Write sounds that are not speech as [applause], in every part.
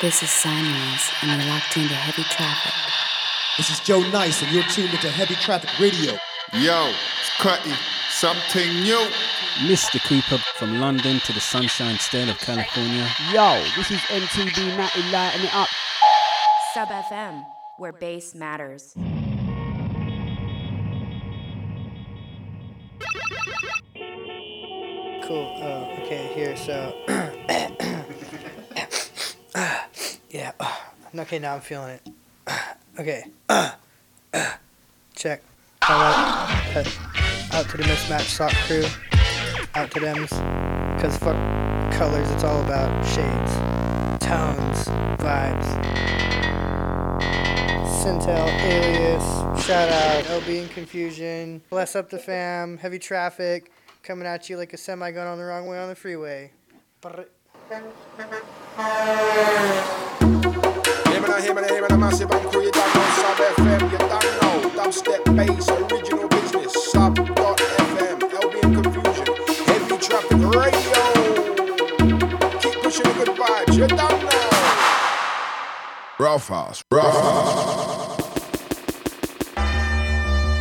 This is Signings, and you're locked into heavy traffic. This is Joe Nice, and you're tuned into Heavy Traffic Radio. Yo, it's Cutty. Something new. Mr. Cooper from London to the Sunshine State of California. Yo, this is MTV Natty lighting it up. Sub FM, where bass matters. Cool. Oh, okay, here, so. [clears throat] yeah. [sighs] Okay, now I'm feeling it. [sighs] Okay. [sighs] Check. Alright. Out to the mismatched sock crew. Out to thems. Cause fuck colors, it's all about shades. Tones. Vibes. Centel, Alias, shout out, LB and Confusion, Bless Up the Fam, Heavy Traffic, coming at you like a semi going on the wrong way on the freeway. Brr. A him and a massive you FM, you. Dubstep bass, original business, LB Confusion, heavy traffic radio. Keep pushing the good vibes, you. Rough house, rough house.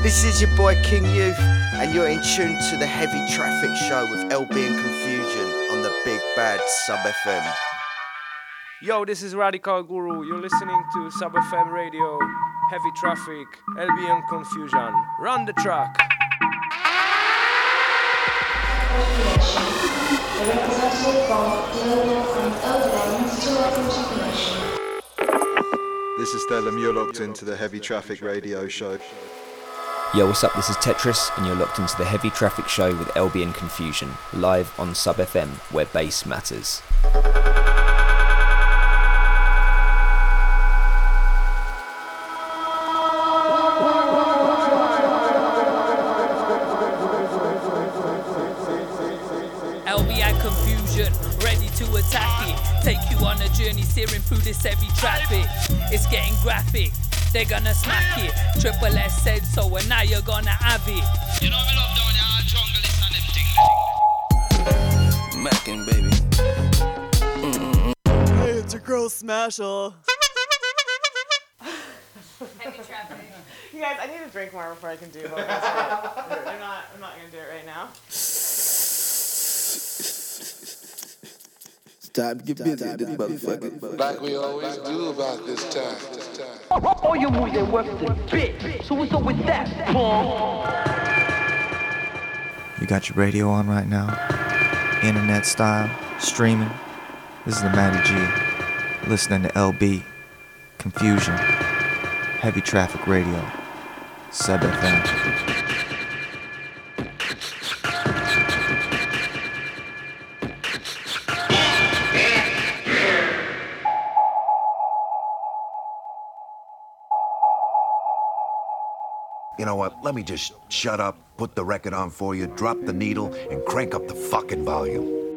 This is your boy King Youth, and you're in tune to the Heavy Traffic Show with LB and Confusion on the Big Bad Sub FM. Yo, this is Radical Guru. You're listening to Sub FM Radio, Heavy Traffic, LB and Confusion. Run the track. This is Stellum, you're locked into the Heavy Traffic Radio Show. Yo, what's up? This is Tetris, and you're locked into the Heavy Traffic Show with LB and Confusion, live on Sub FM, where bass matters. It's getting graphic, they're gonna smack it. Triple S said so, and now you're gonna have it. You know me love down here, jungle Mackin' baby. Mm-hmm. Hey, it's your girl Smasher. [laughs] You guys, I need to drink more before I can do vocals. [laughs] I'm not. I'm not gonna do it right now. [laughs] It's time to get busy with this motherfucker. Like we always do about this time. All your moves ain't worth the bit. So what's up with that, Paul? You got your radio on right now, internet style, streaming. This is the Matty G, listening to LB, Confusion, Heavy Traffic Radio, Sub FM. You know what? Let me just shut up, put the record on for you, drop the needle, and crank up the fucking volume.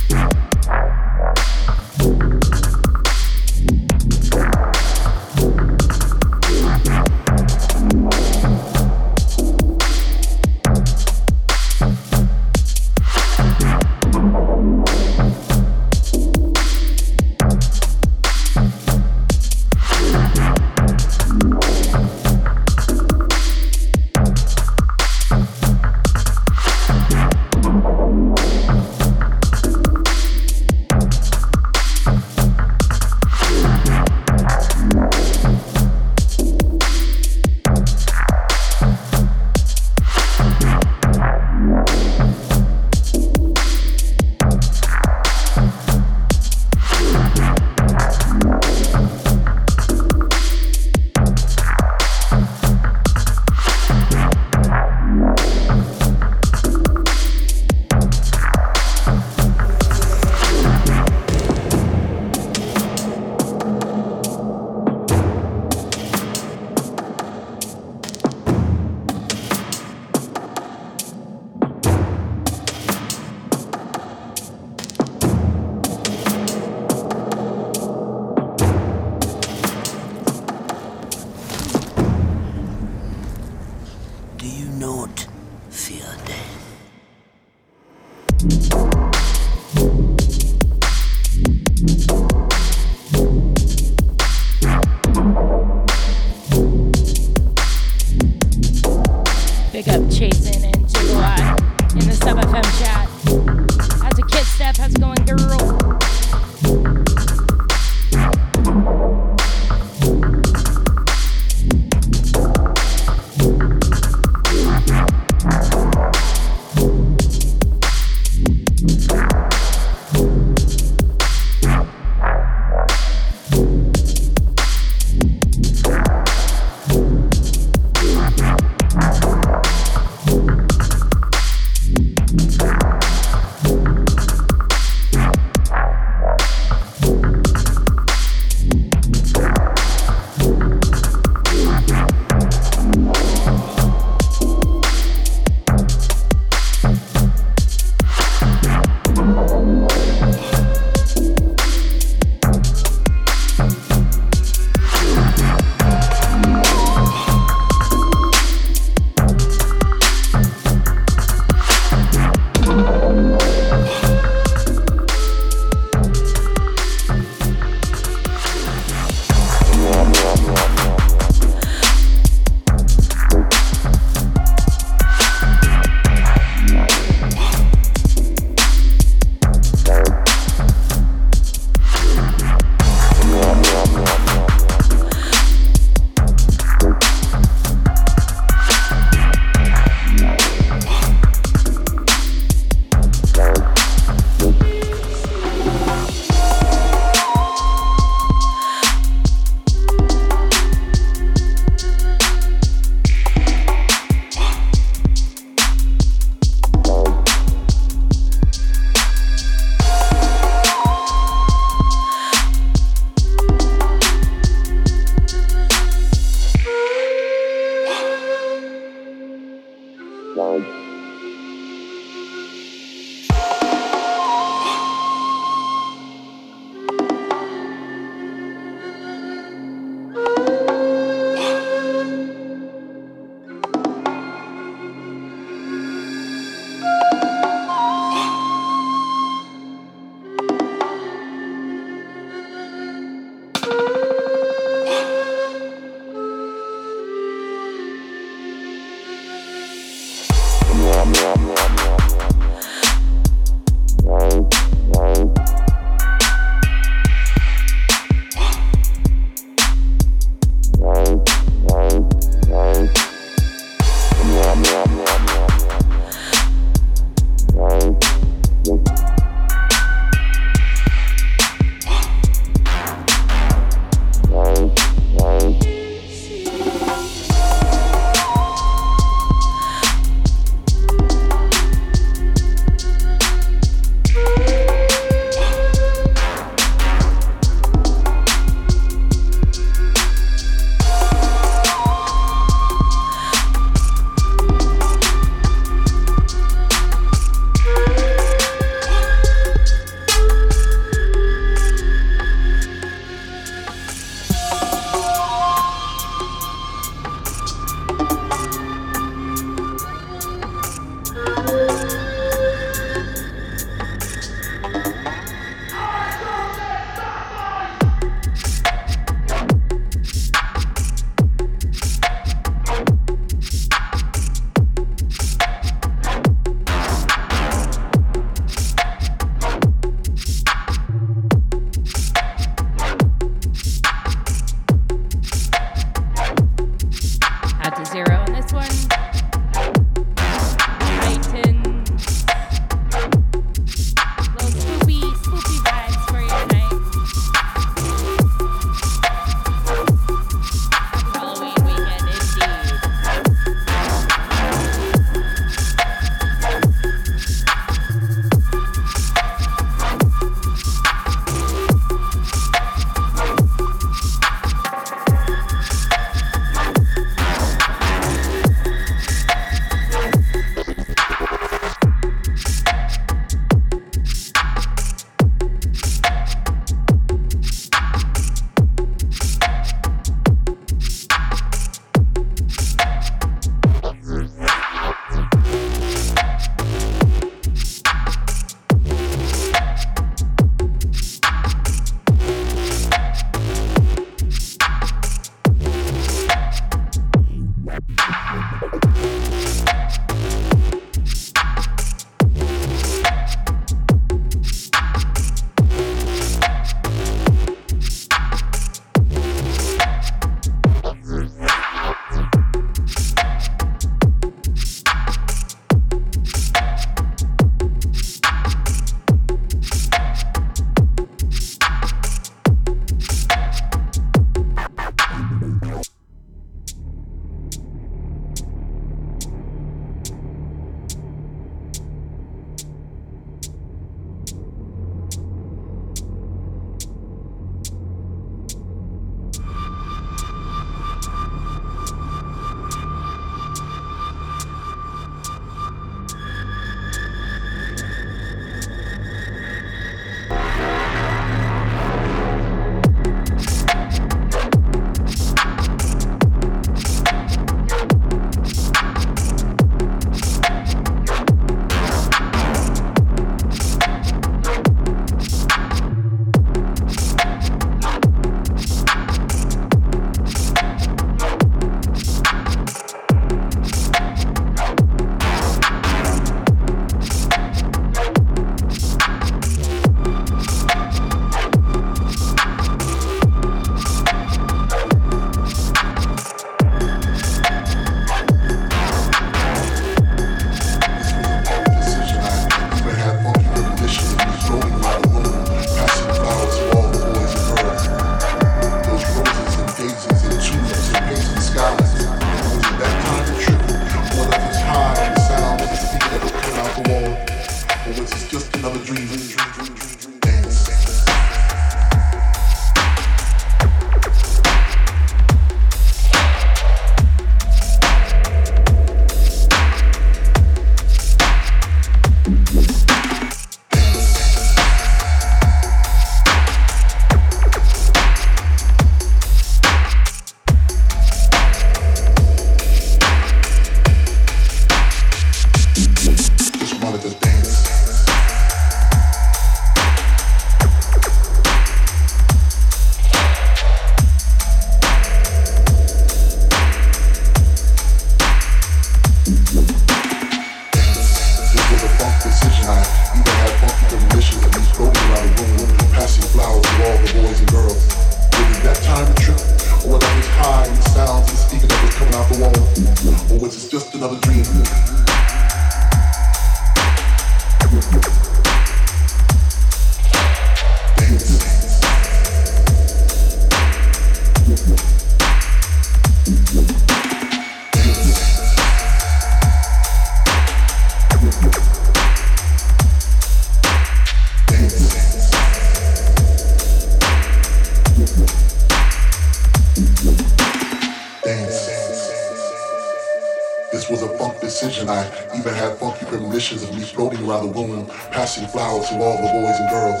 Passing flowers to all the boys and girls.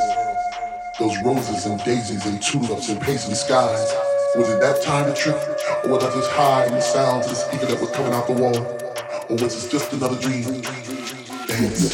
Those roses and daisies and tulips and paisley skies. Was it that time to trip? Or was I just high in the sounds of the speaker that was coming out the wall? Or was this just another dream? Dance.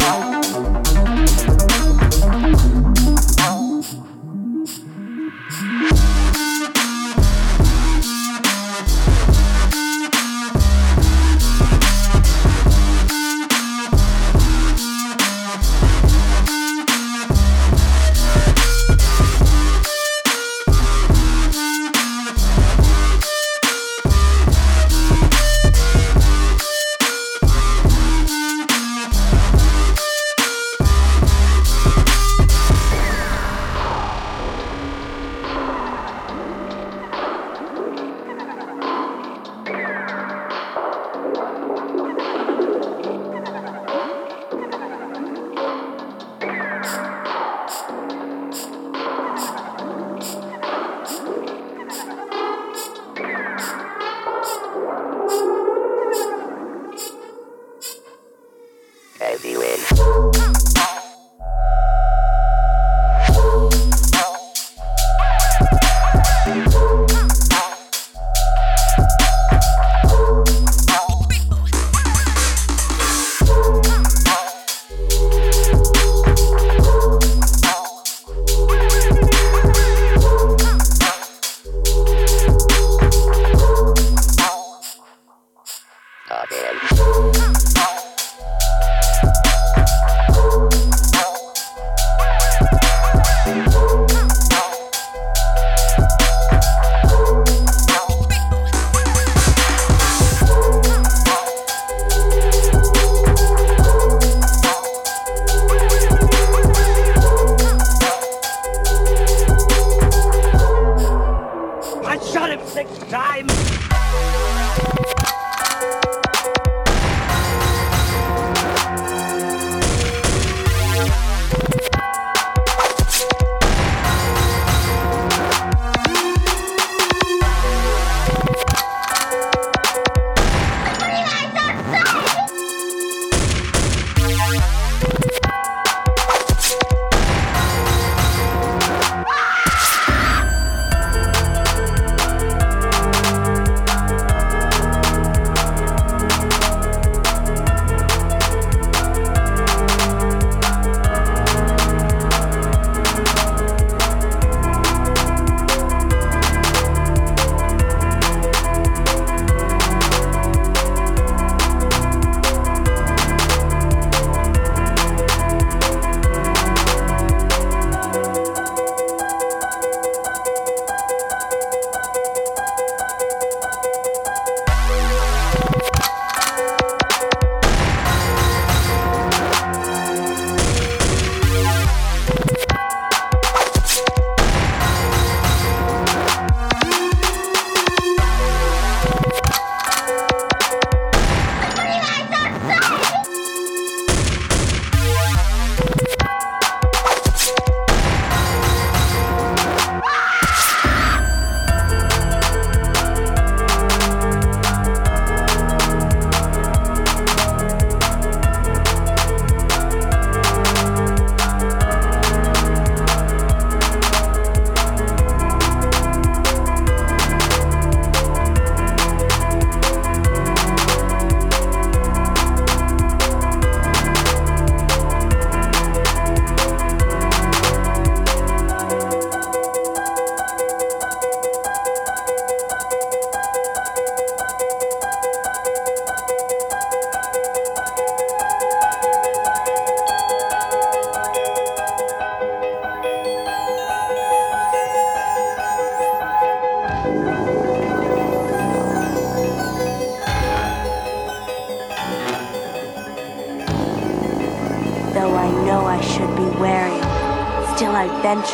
Wow.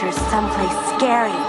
Someplace scary.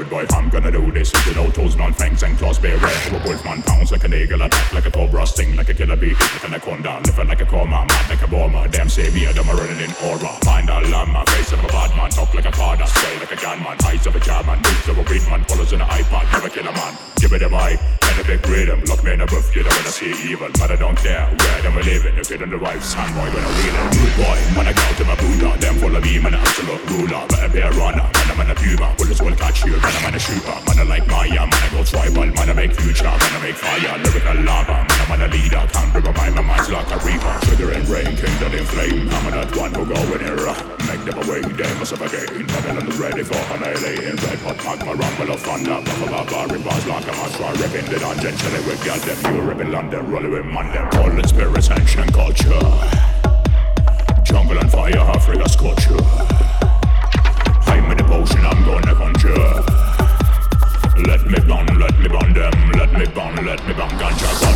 Rude boy. I'm gonna do this with no tools, non fangs and claws. Be red a wolfman, pounds like an eagle, attack like a cobra, sting like a killer bee, like an anaconda, living like a coma, mad like a bomber. Damn, save me, them running in aura. Mind a llama, face of a bad man, talk like a father, stay like a gunman, eyes of a German, moves of a weed man, follows an iPod, never kill a man. Give it a mic, and a big rhythm, lock me in a booth, you don't wanna see evil, but I don't care where them are living. If on the right, son boy, when I wheel it. Good boy, man, I go to my Buddha, them full of me, man, I'm absolute ruler, be a runner, man, I'm an a puma, bullets will catch you, man, I'm an a shooter, man, I like Maya, man, I go tribal, man, I make future, man, I make fire, lyrical lava, man, I'm an a leader, can't rip my mind's like a reaper, sugar and rain, kingdom in flame, I'm that one who go in here, make them away, they must have again, Babylon is ready for annihilation, red hot magma, rumble of thunder, puff of a bar, bars like a mantra, ripping the dungeon, chilling with girls, them, you ripping London, rolling with London, all in spirits, ancient culture, jungle and fire, Africa, culture. Let me burn ganja,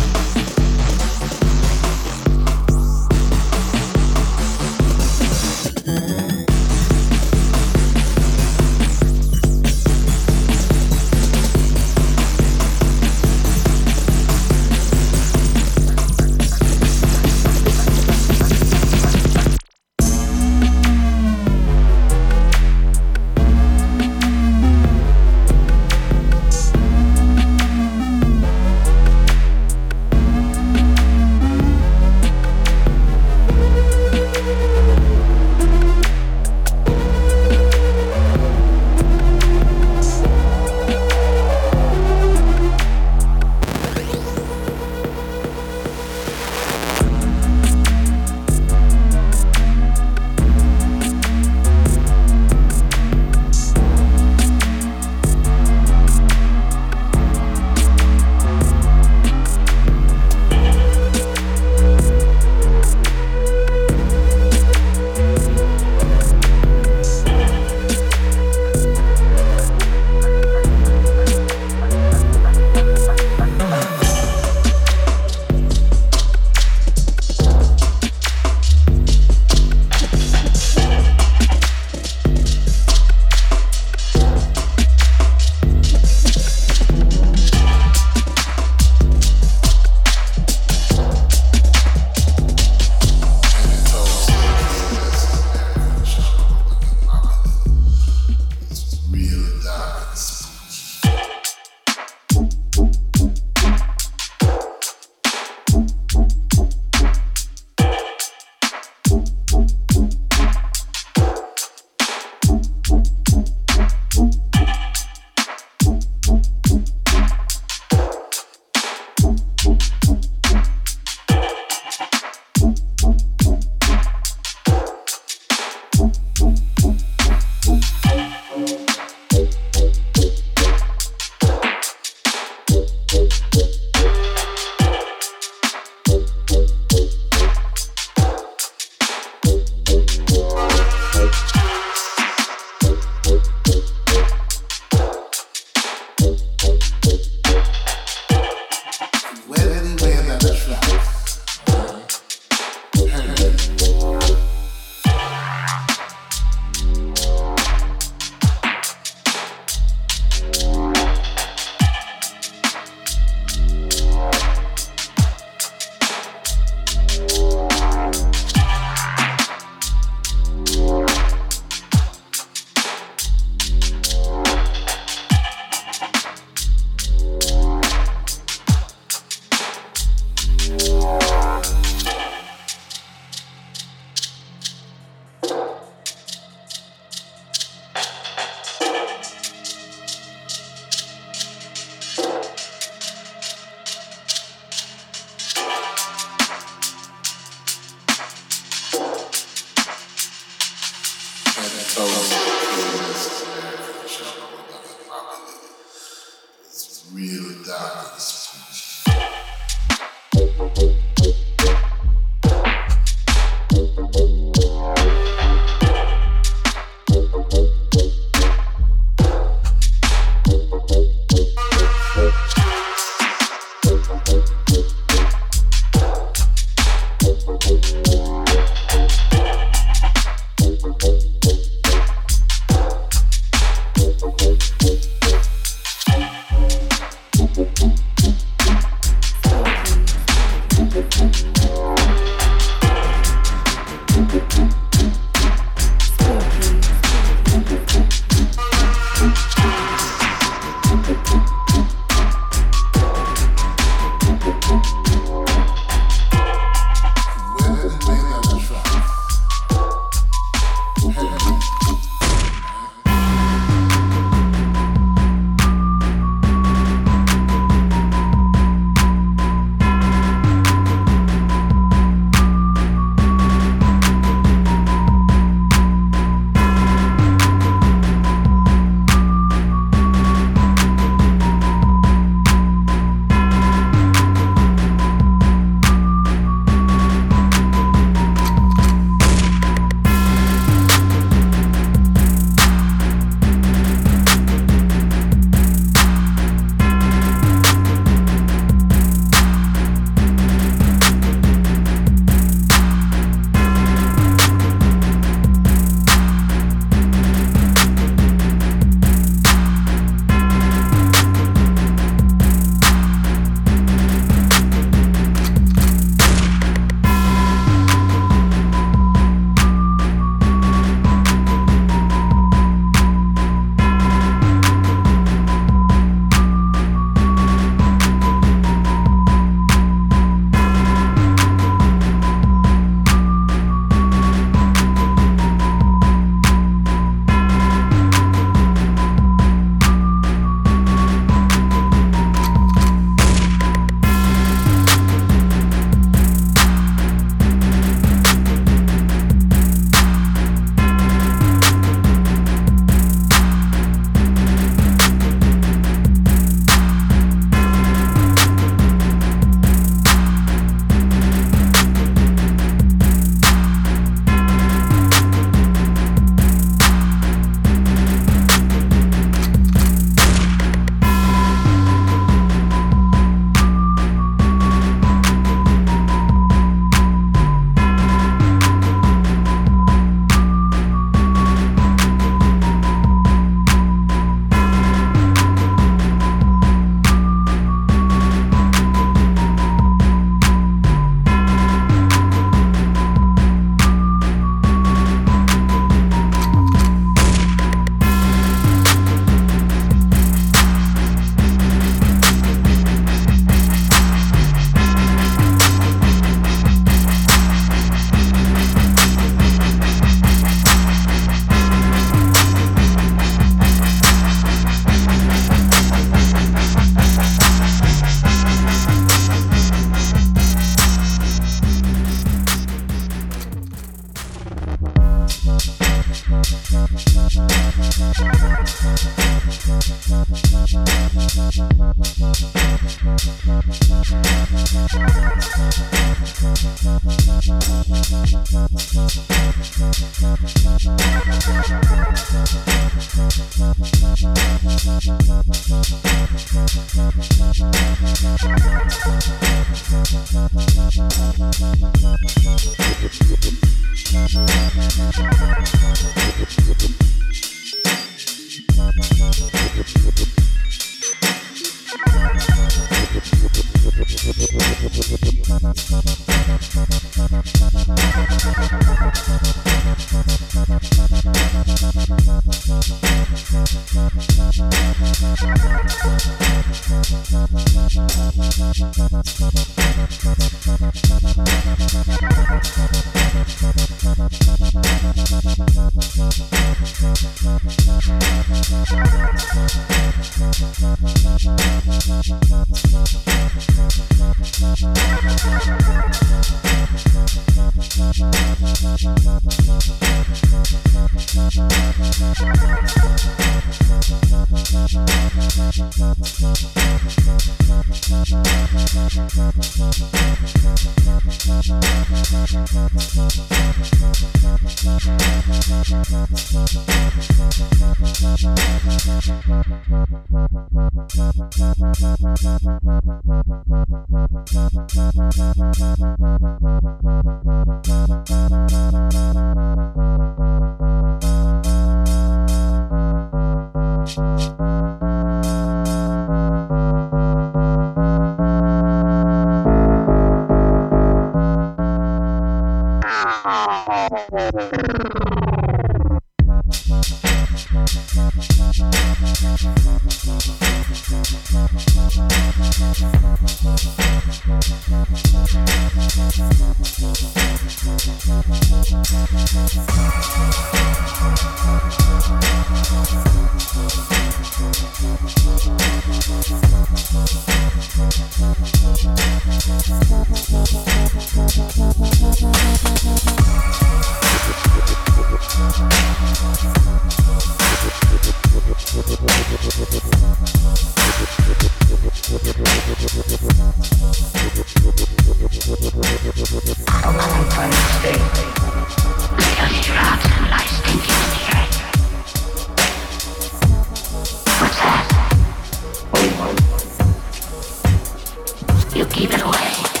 it away.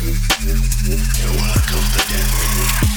The work of the devil.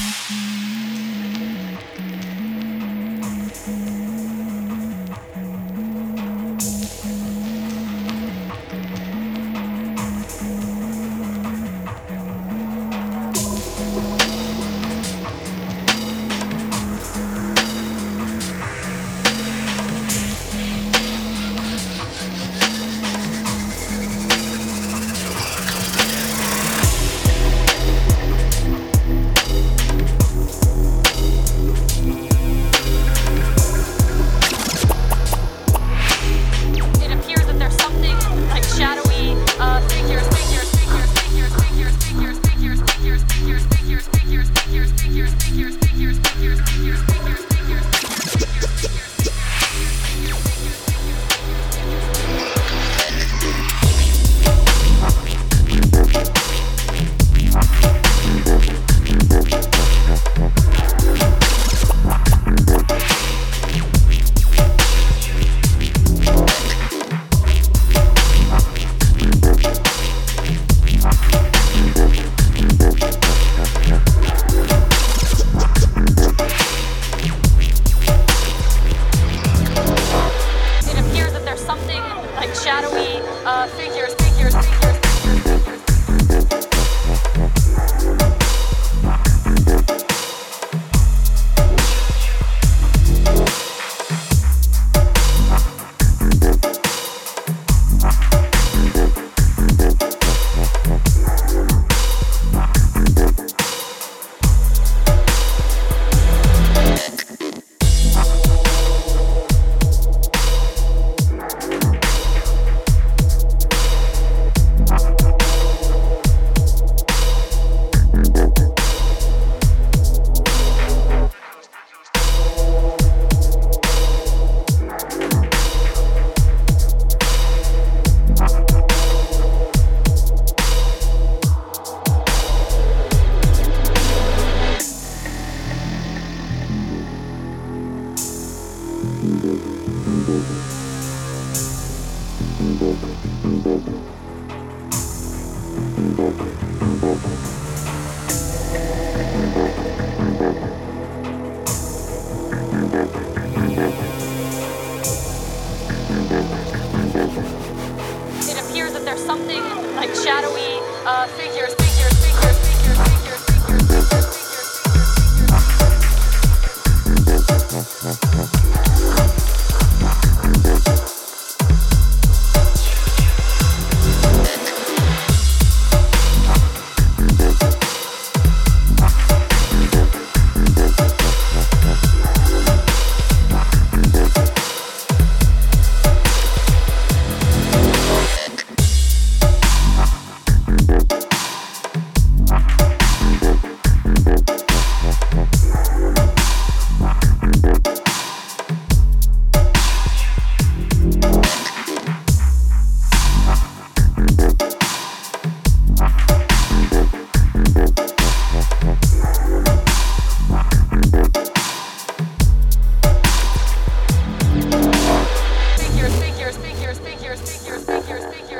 Speak here.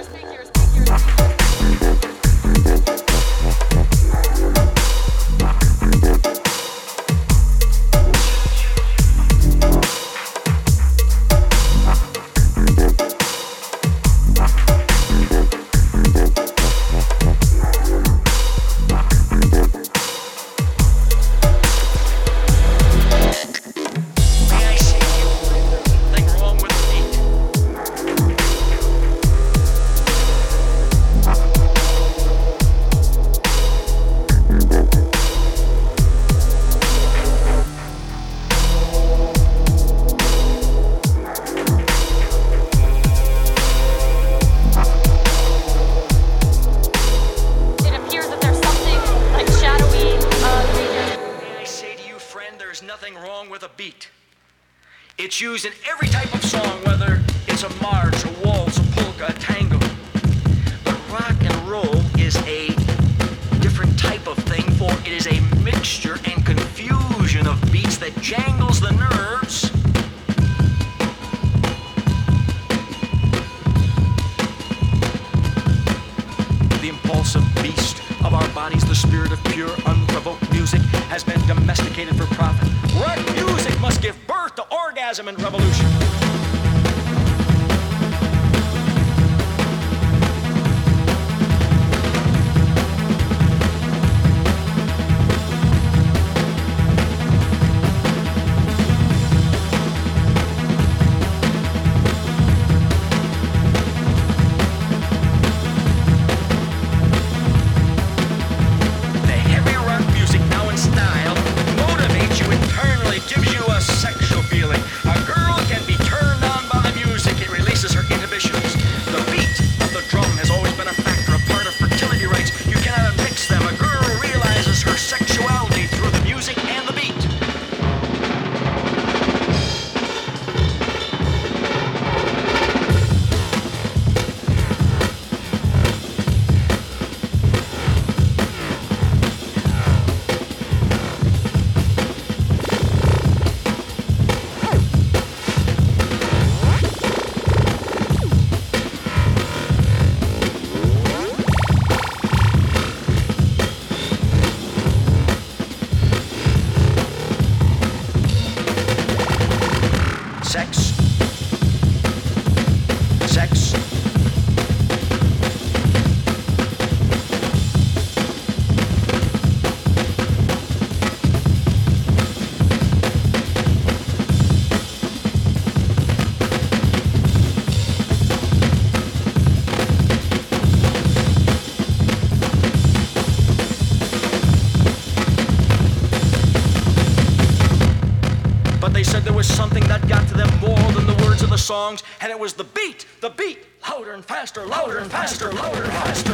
it was the beat, the beat, louder and faster, louder and faster, louder and faster.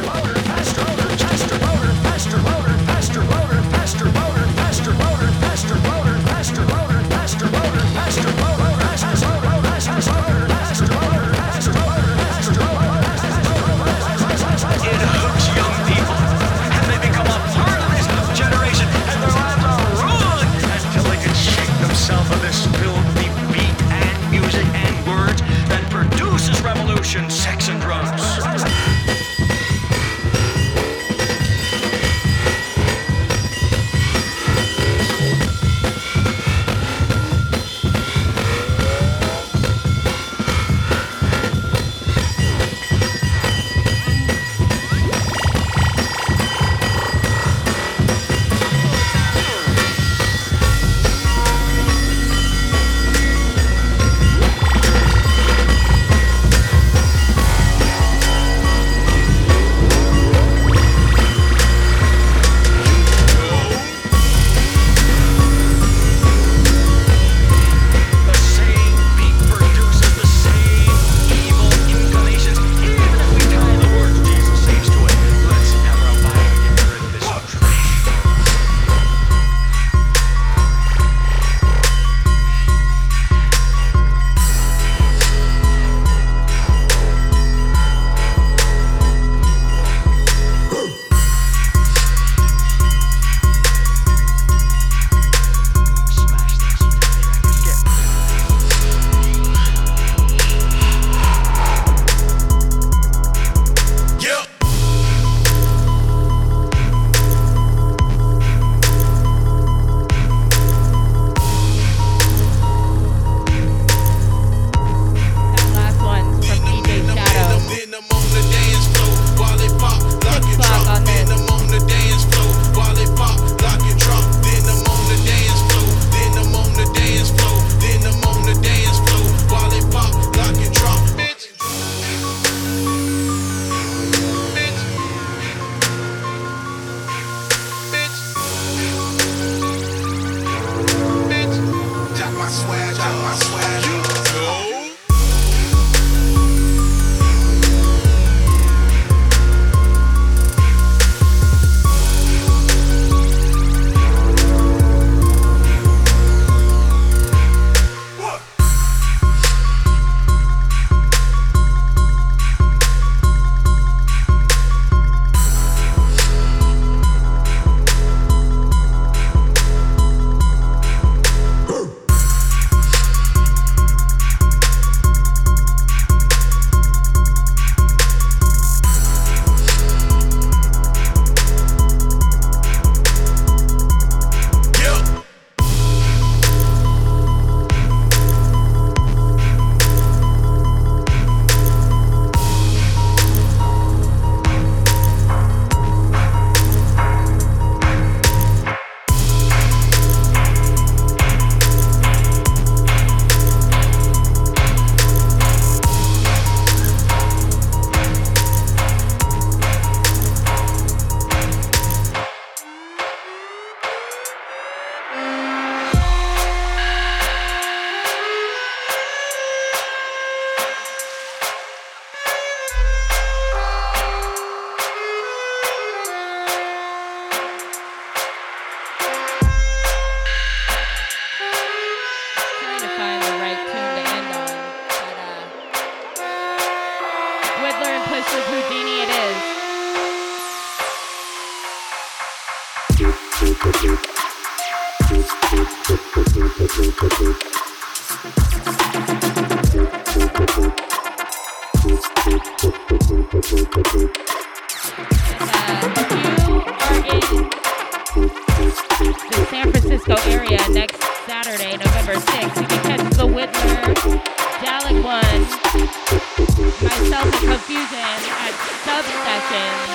Myself and Confusion at Sub Sessions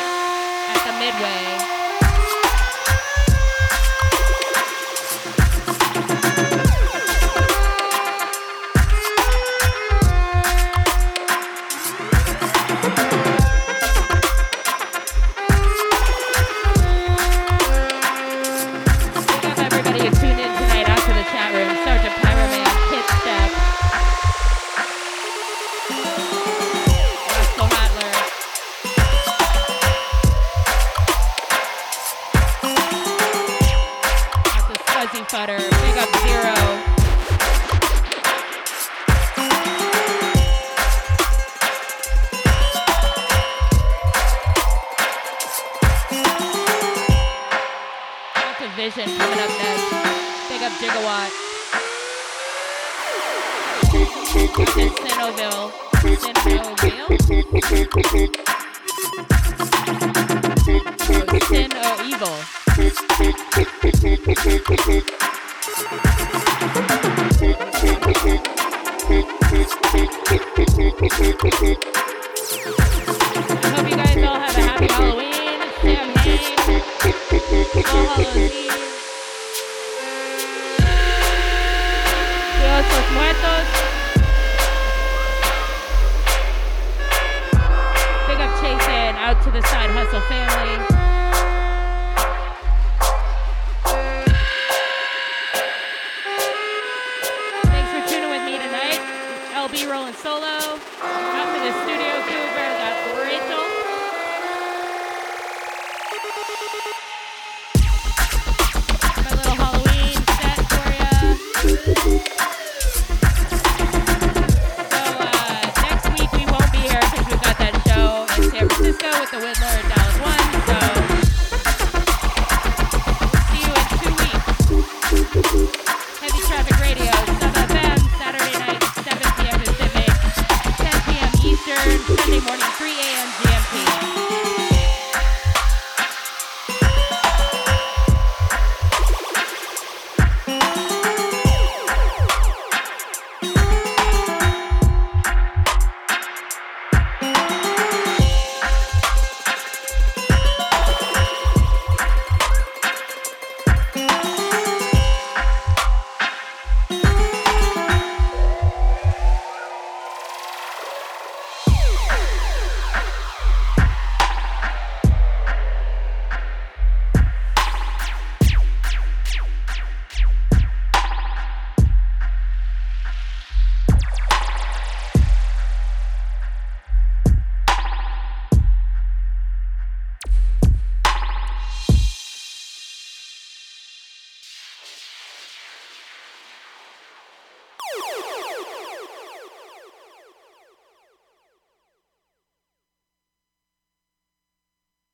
at the Midway.